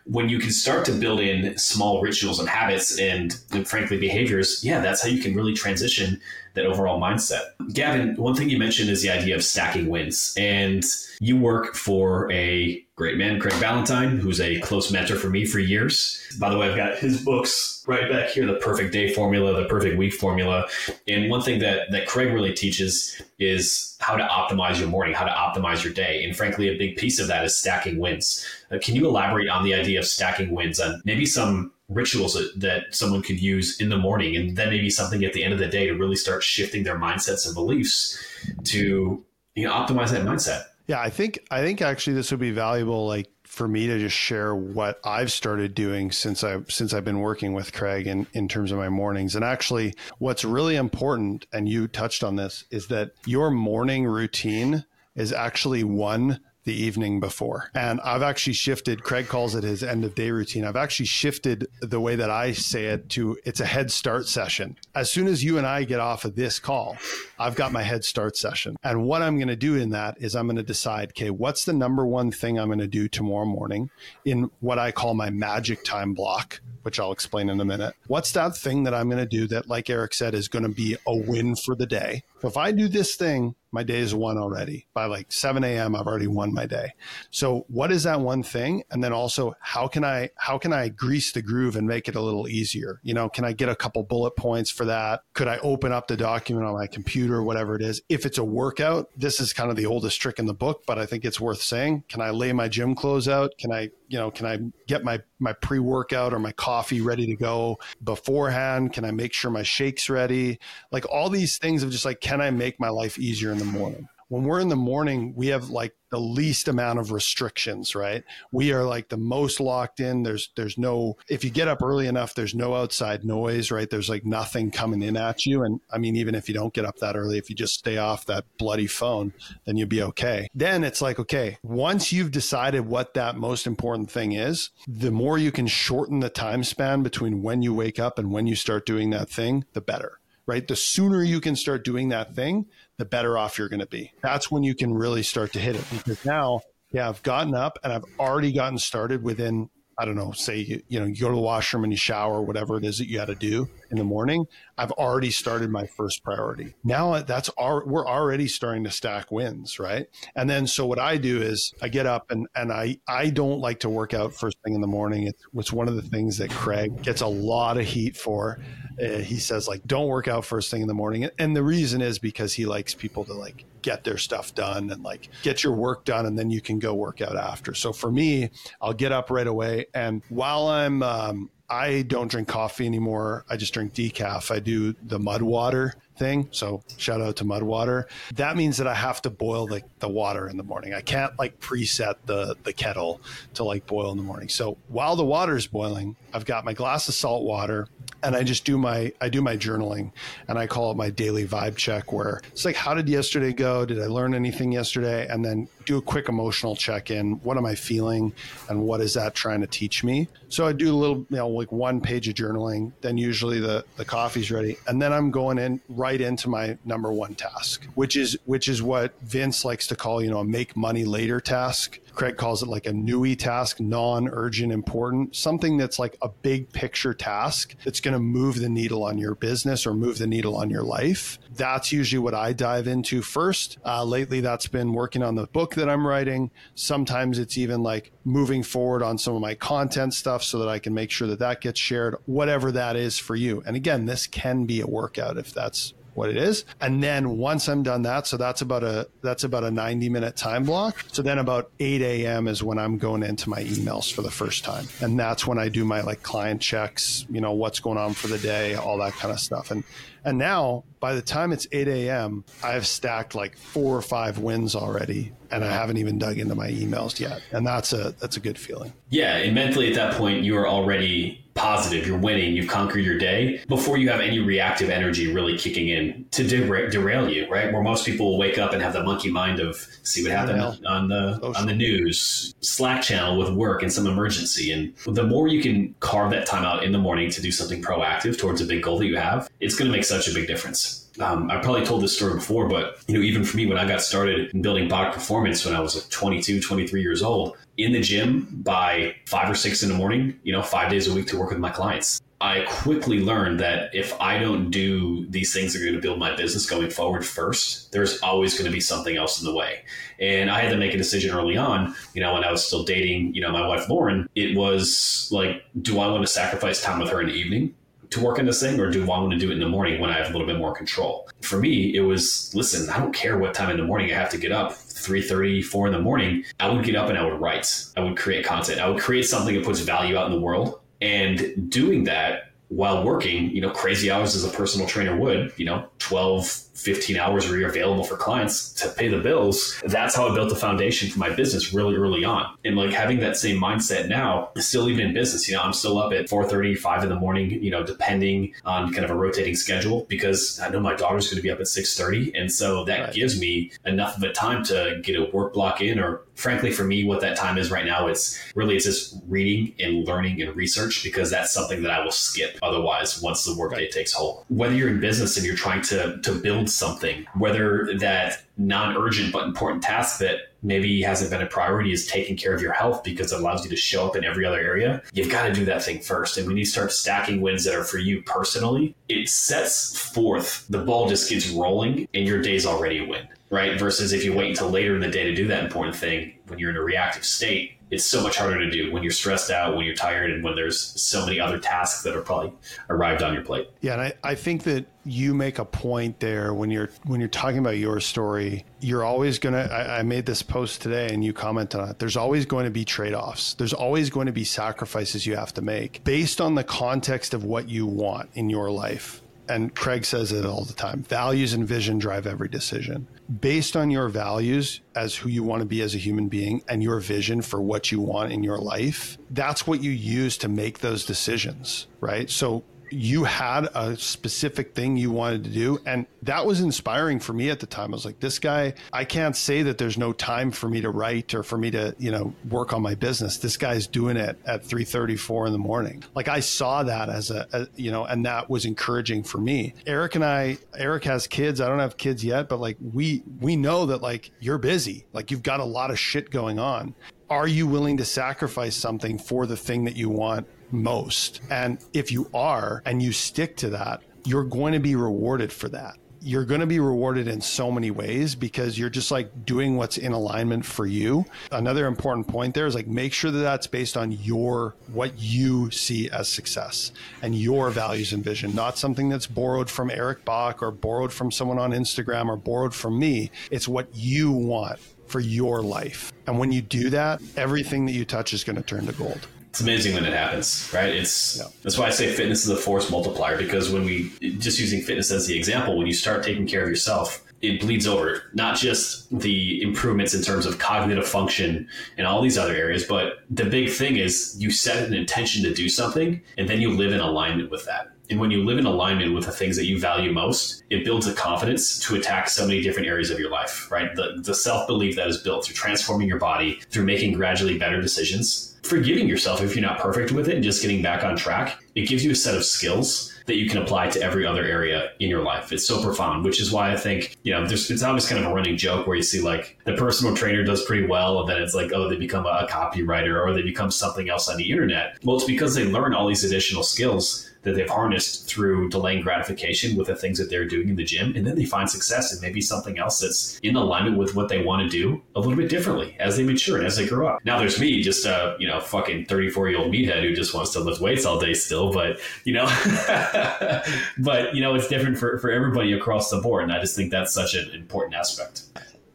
When you can start to build in small rituals and habits and, and frankly behaviors, yeah, that's how you can really transition that overall mindset. Gavin, one thing you mentioned is the idea of stacking wins. And you work for a great man, Craig Ballantyne, who's a close mentor for me for years. By the way, I've got his books right back here, the perfect day formula, the perfect week formula. And one thing that, that Craig really teaches is how to optimize your morning, how to optimize your day. And frankly, a big piece of that is stacking wins. Uh, can you elaborate on the idea of stacking wins and maybe some rituals that, that someone could use in the morning and then maybe something at the end of the day to really start shifting their mindsets and beliefs to you know optimize that mindset yeah i think i think actually this would be valuable like for me to just share what i've started doing since i since i've been working with craig in, in terms of my mornings. And actually what's really important and you touched on this is that your morning routine is actually one the evening before. And I've actually shifted, Craig calls it his end of day routine. I've actually shifted the way that I say it to it's a head start session. As soon as you and I get off of this call, I've got my head start session. And what I'm going to do in that is I'm going to decide, okay, what's the number one thing I'm going to do tomorrow morning in what I call my magic time block, which I'll explain in a minute. What's that thing that I'm going to do that, like Eric said, is going to be a win for the day? if I do this thing, my day is won already. By like 7 a.m., I've already won my day. So what is that one thing? And then also how can I how can I grease the groove and make it a little easier? You know, can I get a couple bullet points for that? Could I open up the document on my computer, whatever it is? If it's a workout, this is kind of the oldest trick in the book, but I think it's worth saying. Can I lay my gym clothes out? Can I, you know, can I get my my pre-workout or my coffee ready to go beforehand? Can I make sure my shake's ready? Like all these things of just like, can I make my life easier in the morning? When we're in the morning, we have like the least amount of restrictions, right? We are like the most locked in. There's there's no if you get up early enough, there's no outside noise, right? There's like nothing coming in at you. And I mean, even if you don't get up that early, if you just stay off that bloody phone, then you'll be okay. Then it's like, okay, once you've decided what that most important thing is, the more you can shorten the time span between when you wake up and when you start doing that thing, the better right? The sooner you can start doing that thing, the better off you're going to be. That's when you can really start to hit it because now, yeah, I've gotten up and I've already gotten started within I don't know, say you, you know, you go to the washroom and you shower, whatever it is that you got to do in the morning. I've already started my first priority. Now that's our, we're already starting to stack wins, right? And then so what I do is I get up and and I I don't like to work out first thing in the morning. It's, it's one of the things that Craig gets a lot of heat for. Uh, he says like don't work out first thing in the morning, and the reason is because he likes people to like get their stuff done and like get your work done and then you can go work out after. So for me, I'll get up right away. And while I'm, um, I don't drink coffee anymore. I just drink decaf. I do the mud water thing. So shout out to mud water. That means that I have to boil the, the water in the morning. I can't like preset the, the kettle to like boil in the morning. So while the water is boiling, I've got my glass of salt water and I just do my I do my journaling and I call it my daily vibe check where it's like how did yesterday go? Did I learn anything yesterday? And then do a quick emotional check in. What am I feeling and what is that trying to teach me? So I do a little, you know, like one page of journaling, then usually the the coffee's ready. And then I'm going in into my number one task, which is which is what Vince likes to call, you know, a make money later task. Craig calls it like a NUI task, non urgent, important, something that's like a big picture task that's going to move the needle on your business or move the needle on your life. That's usually what I dive into first. Uh, lately, that's been working on the book that I'm writing. Sometimes it's even like moving forward on some of my content stuff so that I can make sure that that gets shared, whatever that is for you. And again, this can be a workout if that's what it is. And then once I'm done that, so that's about a that's about a 90 minute time block. So then about 8 a.m. is when I'm going into my emails for the first time. And that's when I do my like client checks, you know, what's going on for the day, all that kind of stuff. And and now by the time it's 8 a.m., I've stacked like four or five wins already, and I haven't even dug into my emails yet. And that's a that's a good feeling. Yeah, and mentally at that point, you are already positive. You're winning. You've conquered your day before you have any reactive energy really kicking in to dera- derail you. Right, where most people will wake up and have the monkey mind of see what happened on the oh, on the news, Slack channel with work and some emergency. And the more you can carve that time out in the morning to do something proactive towards a big goal that you have, it's going to make such a big difference. Um, I probably told this story before, but you know, even for me, when I got started in building Bach performance when I was like 22, 23 years old, in the gym by five or six in the morning, you know, five days a week to work with my clients. I quickly learned that if I don't do these things that are going to build my business going forward first, there's always going to be something else in the way. And I had to make a decision early on, you know, when I was still dating, you know, my wife Lauren, it was like, do I want to sacrifice time with her in the evening? To work in this thing or do I want to do it in the morning when I have a little bit more control? For me, it was listen, I don't care what time in the morning I have to get up. 3.30 4 in the morning i would get up and i would write i would create content i would create something that puts value out in the world and doing that while working, you know, crazy hours as a personal trainer would, you know, 12, 15 hours where you're available for clients to pay the bills. That's how I built the foundation for my business really early on. And like having that same mindset now, still even in business, you know, I'm still up at 4.30, 5 in the morning, you know, depending on kind of a rotating schedule because I know my daughter's going to be up at 6.30. And so that right. gives me enough of a time to get a work block in or frankly for me what that time is right now it's really it's just reading and learning and research because that's something that i will skip otherwise once the workday takes hold. Whether you're in business and you're trying to to build something whether that non-urgent but important task that maybe hasn't been a priority is taking care of your health because it allows you to show up in every other area you've got to do that thing first. And when you start stacking wins that are for you personally it sets forth the ball just gets rolling and your day's already a win right? Versus if you wait until later in the day to do that important thing when you're in a reactive state, it's so much harder to do when you're stressed out, when you're tired, and when there's so many other tasks that are probably arrived on your plate. Yeah, and I, I think that you make a point there when you're when you're talking about your story. You're always gonna. I, I made this post today, and you commented on it. There's always going to be trade offs. There's always going to be sacrifices you have to make based on the context of what you want in your life and Craig says it all the time values and vision drive every decision. Based on your values as who you want to be as a human being and your vision for what you want in your life, that's what you use to make those decisions, right? So you had a specific thing you wanted to do and that was inspiring for me at the time. I was like this guy i can't say that there's no time for me to write or for me to you know work on my business. This guy's doing it at 3.34 in the morning. Like i saw that as a, a you know and that was encouraging for me. Eric and i eric has kids. I don't have kids yet but like we we know that like you're busy. Like you've got a lot of shit going on. Are you willing to sacrifice something for the thing that you want most. And if you are and you stick to that, you're going to be rewarded for that. You're going to be rewarded in so many ways because you're just like doing what's in alignment for you. Another important point there is like make sure that that's based on your what you see as success and your values and vision, not something that's borrowed from Eric Bach or borrowed from someone on Instagram or borrowed from me. It's what you want for your life. And when you do that, everything that you touch is going to turn to gold it's amazing when it happens, right? It's yeah. that's why I say fitness is a force multiplier because when we just using fitness as the example, when you start taking care of yourself, it bleeds over not just the improvements in terms of cognitive function and all these other areas, but the big thing is you set an intention to do something and then you live in alignment with that. And when you live in alignment with the things that you value most, it builds a confidence to attack so many different areas of your life, right? The, the self belief that is built through transforming your body, through making gradually better decisions, forgiving yourself if you're not perfect with it and just getting back on track. It gives you a set of skills that you can apply to every other area in your life. It's so profound, which is why I think, you know, there's, it's always kind of a running joke where you see like the personal trainer does pretty well and then it's like, oh, they become a copywriter or they become something else on the internet. Well, it's because they learn all these additional skills that they've harnessed through delaying gratification with the things that they're doing in the gym. And then they find success in maybe something else that's in alignment with what they want to do a little bit differently as they mature and as they grow up. Now there's me, just a, you know, fucking 34 year old meathead who just wants to lift weights all day still. But, you know, but, you know, it's different for, for everybody across the board. And I just think that's such an important aspect.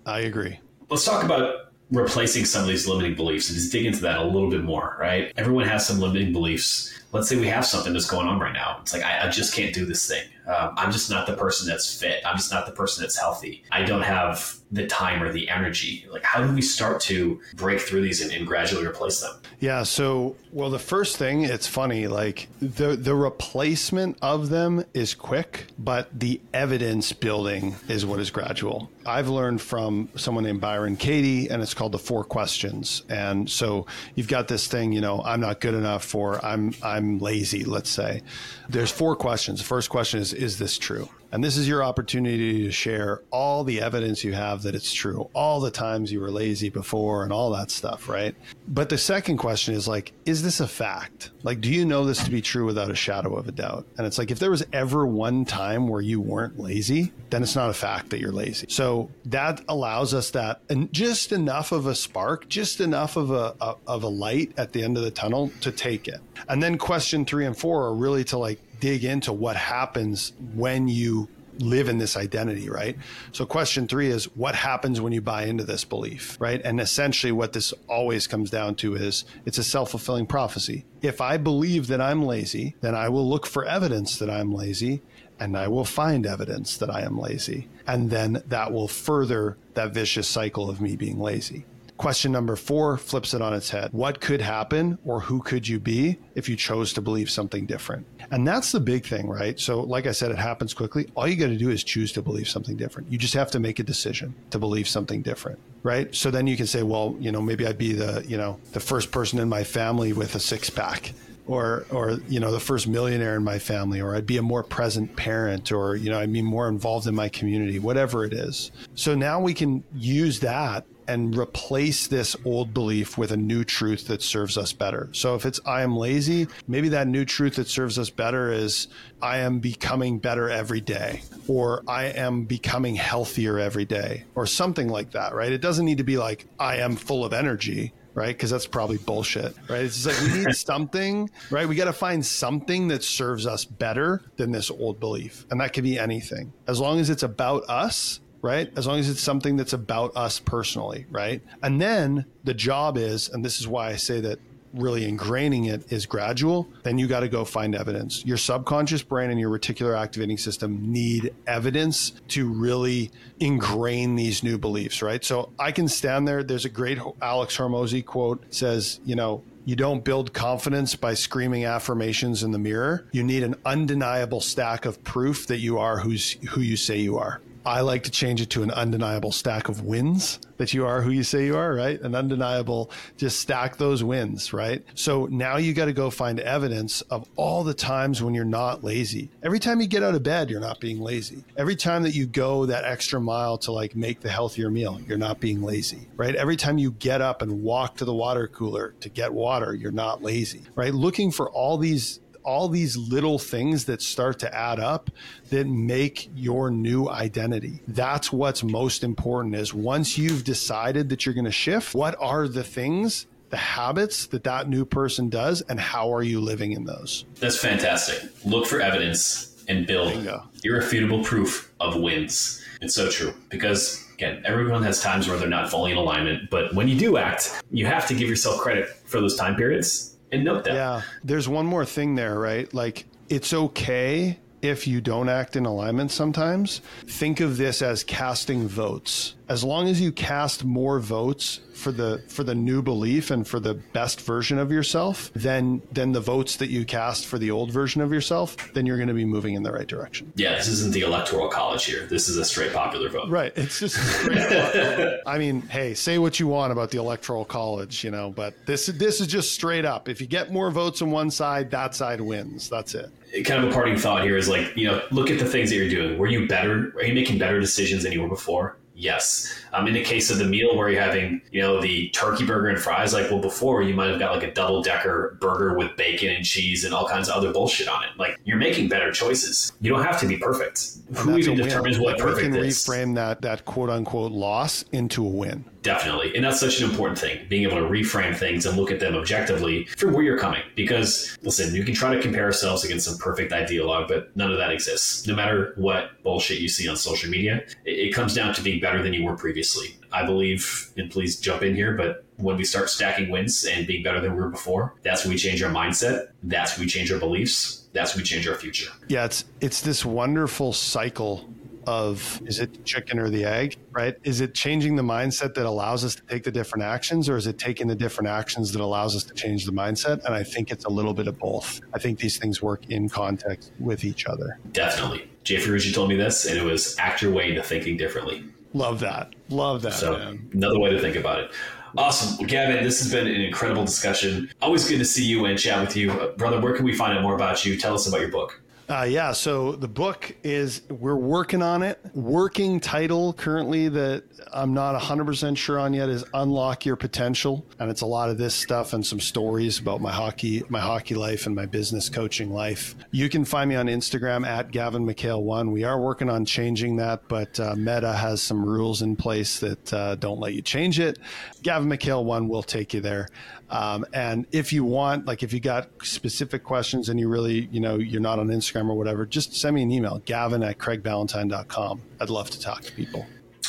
I agree. Let's talk about replacing some of these limiting beliefs and just dig into that a little bit more, right? Everyone has some limiting beliefs let's say we have something that's going on right now. It's like, I, I just can't do this thing. Um, I'm just not the person that's fit. I'm just not the person that's healthy. I don't have the time or the energy. Like, how do we start to break through these and, and gradually replace them? Yeah. So, well, the first thing, it's funny, like the, the replacement of them is quick, but the evidence building is what is gradual. I've learned from someone named Byron Katie, and it's called the four questions. And so you've got this thing, you know, I'm not good enough for, I'm, I'm lazy, let's say. There's four questions. The first question is, is this true? And this is your opportunity to share all the evidence you have that it's true, all the times you were lazy before and all that stuff, right? But the second question is like, is this a fact? Like, do you know this to be true without a shadow of a doubt? And it's like, if there was ever one time where you weren't lazy, then it's not a fact that you're lazy. So that allows us that and just enough of a spark, just enough of a, a of a light at the end of the tunnel to take it. And then question three and four are really to like dig into what happens when you live in this identity, right? So question three is what happens when you buy into this belief, right? And essentially what this always comes down to is it's a self-fulfilling prophecy. If I believe that I'm lazy, then I will look for evidence that I'm lazy and I will find evidence that I am lazy. And then that will further that vicious cycle of me being lazy. Question number four flips it on its head. What could happen or who could you be if you chose to believe something different? And that's the big thing, right? So, like I said, it happens quickly. All you got to do is choose to believe something different. You just have to make a decision to believe something different, right? So then you can say, well, you know, maybe I'd be the, you know, the first person in my family with a six pack or or you know the first millionaire in my family or I'd be a more present parent or you know I'd be more involved in my community whatever it is so now we can use that and replace this old belief with a new truth that serves us better. So if it's I am lazy, maybe that new truth that serves us better is I am becoming better every day or I am becoming healthier every day or something like that, right? It doesn't need to be like I am full of energy right? Because that's probably bullshit, right? It's like we need something, right? We got to find something that serves us better than this old belief. And that could be anything. As long as it's about us right? As long as it's something that's about us personally, right? And then the job is, and this is why I say that really ingraining it is gradual, then you got to go find evidence. Your subconscious brain and your reticular activating system need evidence to really ingrain these new beliefs, right? So I can stand there. There's a great Alex Hormozi quote says, you know, you don't build confidence by screaming affirmations in the mirror. You need an undeniable stack of proof that you are who's who you say you are. I like to change it to an undeniable stack of wins that you are who you say you are, right? An undeniable, just stack those wins, right? So now you got to go find evidence of all the times when you're not lazy. Every time you get out of bed, you're not being lazy. Every time that you go that extra mile to like make the healthier meal, you're not being lazy, right? Every time you get up and walk to the water cooler to get water, you're not lazy, right? Looking for all these all these little things that start to add up that make your new identity. That's what's most important is once you've decided that you're going to shift, what are the things the habits that that new person does and how are you living in those? That's fantastic. Look for evidence and build irrefutable proof of wins. It's so true because again everyone has times where they're not fully in alignment but when you do act you have to give yourself credit for those time periods and note that. Yeah. There's one more thing there, right? Like it's okay if you don't act in alignment sometimes. Think of this as casting votes. As long as you cast more votes for the for the new belief and for the best version of yourself than than the votes that you cast for the old version of yourself, then you're going to be moving in the right direction. Yeah, this isn't the electoral college here. This is a straight popular vote. Right. It's just I mean, hey, say what you want about the electoral college, you know, but this this is just straight up. If you get more votes on one side, that side wins. That's it. kind of a parting thought here is like, you know, look at the things that you're doing. Were you better? Are you making better decisions than you were before? Yes. Um, in the case of the meal where you're having, you know, the turkey burger and fries, like, well, before you might have got like a double decker burger with bacon and cheese and all kinds of other bullshit on it. Like, you're making better choices. You don't have to be perfect. And Who even a win. determines what we perfect can is? reframe that that quote unquote loss into a win. Definitely. And that's such an important thing, being able to reframe things and look at them objectively from where you're coming. Because, listen, you can try to compare ourselves against some perfect ideologue, but none of that exists. No matter what bullshit you see on social media, it, comes down to being better than you were previously. I believe, and please jump in here, but when we start stacking wins and being better than we were before, that's when we change our mindset. That's when we change our beliefs. That's when we change our future. Yeah, it's it's this wonderful cycle of is it the chicken or the egg, right? Is it changing the mindset that allows us to take the different actions, or is it taking the different actions that allows us to change the mindset? And I think it's a little bit of both. I think these things work in context with each other. Definitely. Jay Ferruggia told me this, and it was act your way into thinking differently. Love that. Love that, So man. another way to think about it. Awesome. Well, Gavin, this has been an incredible discussion. Always good to see you and chat with you. Brother, where can we find out more about you? Tell us about your book. Uh, yeah, so the book is we're working on it. Working title currently that I'm not 100% sure on yet is Unlock Your Potential, and it's a lot of this stuff and some stories about my hockey my hockey life and my business coaching life. You can find me on Instagram at Gavin McHale one. We are working on changing that, but uh, Meta has some rules in place that uh, don't let you change it. Gavin McHale one will take you there. Um, and if you want, like if you got specific questions and you really, you know, you're not on Instagram or whatever, just send me an email, gavin at craigballantyne.com. I'd love to talk to people.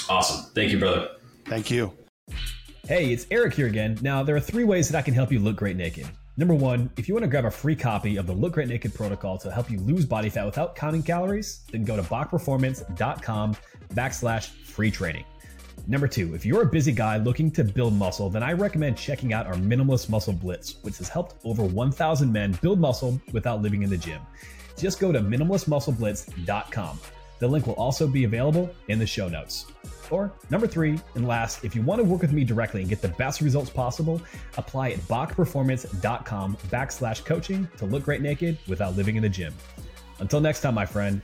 Awesome. Thank you, brother. Thank you. Hey, it's Eric here again. Now, there are three ways that I can help you look great naked. Number one, if you want to grab a free copy of the Look Great Naked protocol to help you lose body fat without counting calories, then go to bachperformance.com backslash free training. Number two, if you're a busy guy looking to build muscle, then I recommend checking out our Minimalist Muscle Blitz, which has helped over 1,000 men build muscle without living in the gym. Just go to minimalistmuscleblitz.com. The link will also be available in the show notes. Or number three, and last, if you want to work with me directly and get the best results possible, apply at bachperformance.com backslash coaching to look great naked without living in the gym. Until next time, my friend,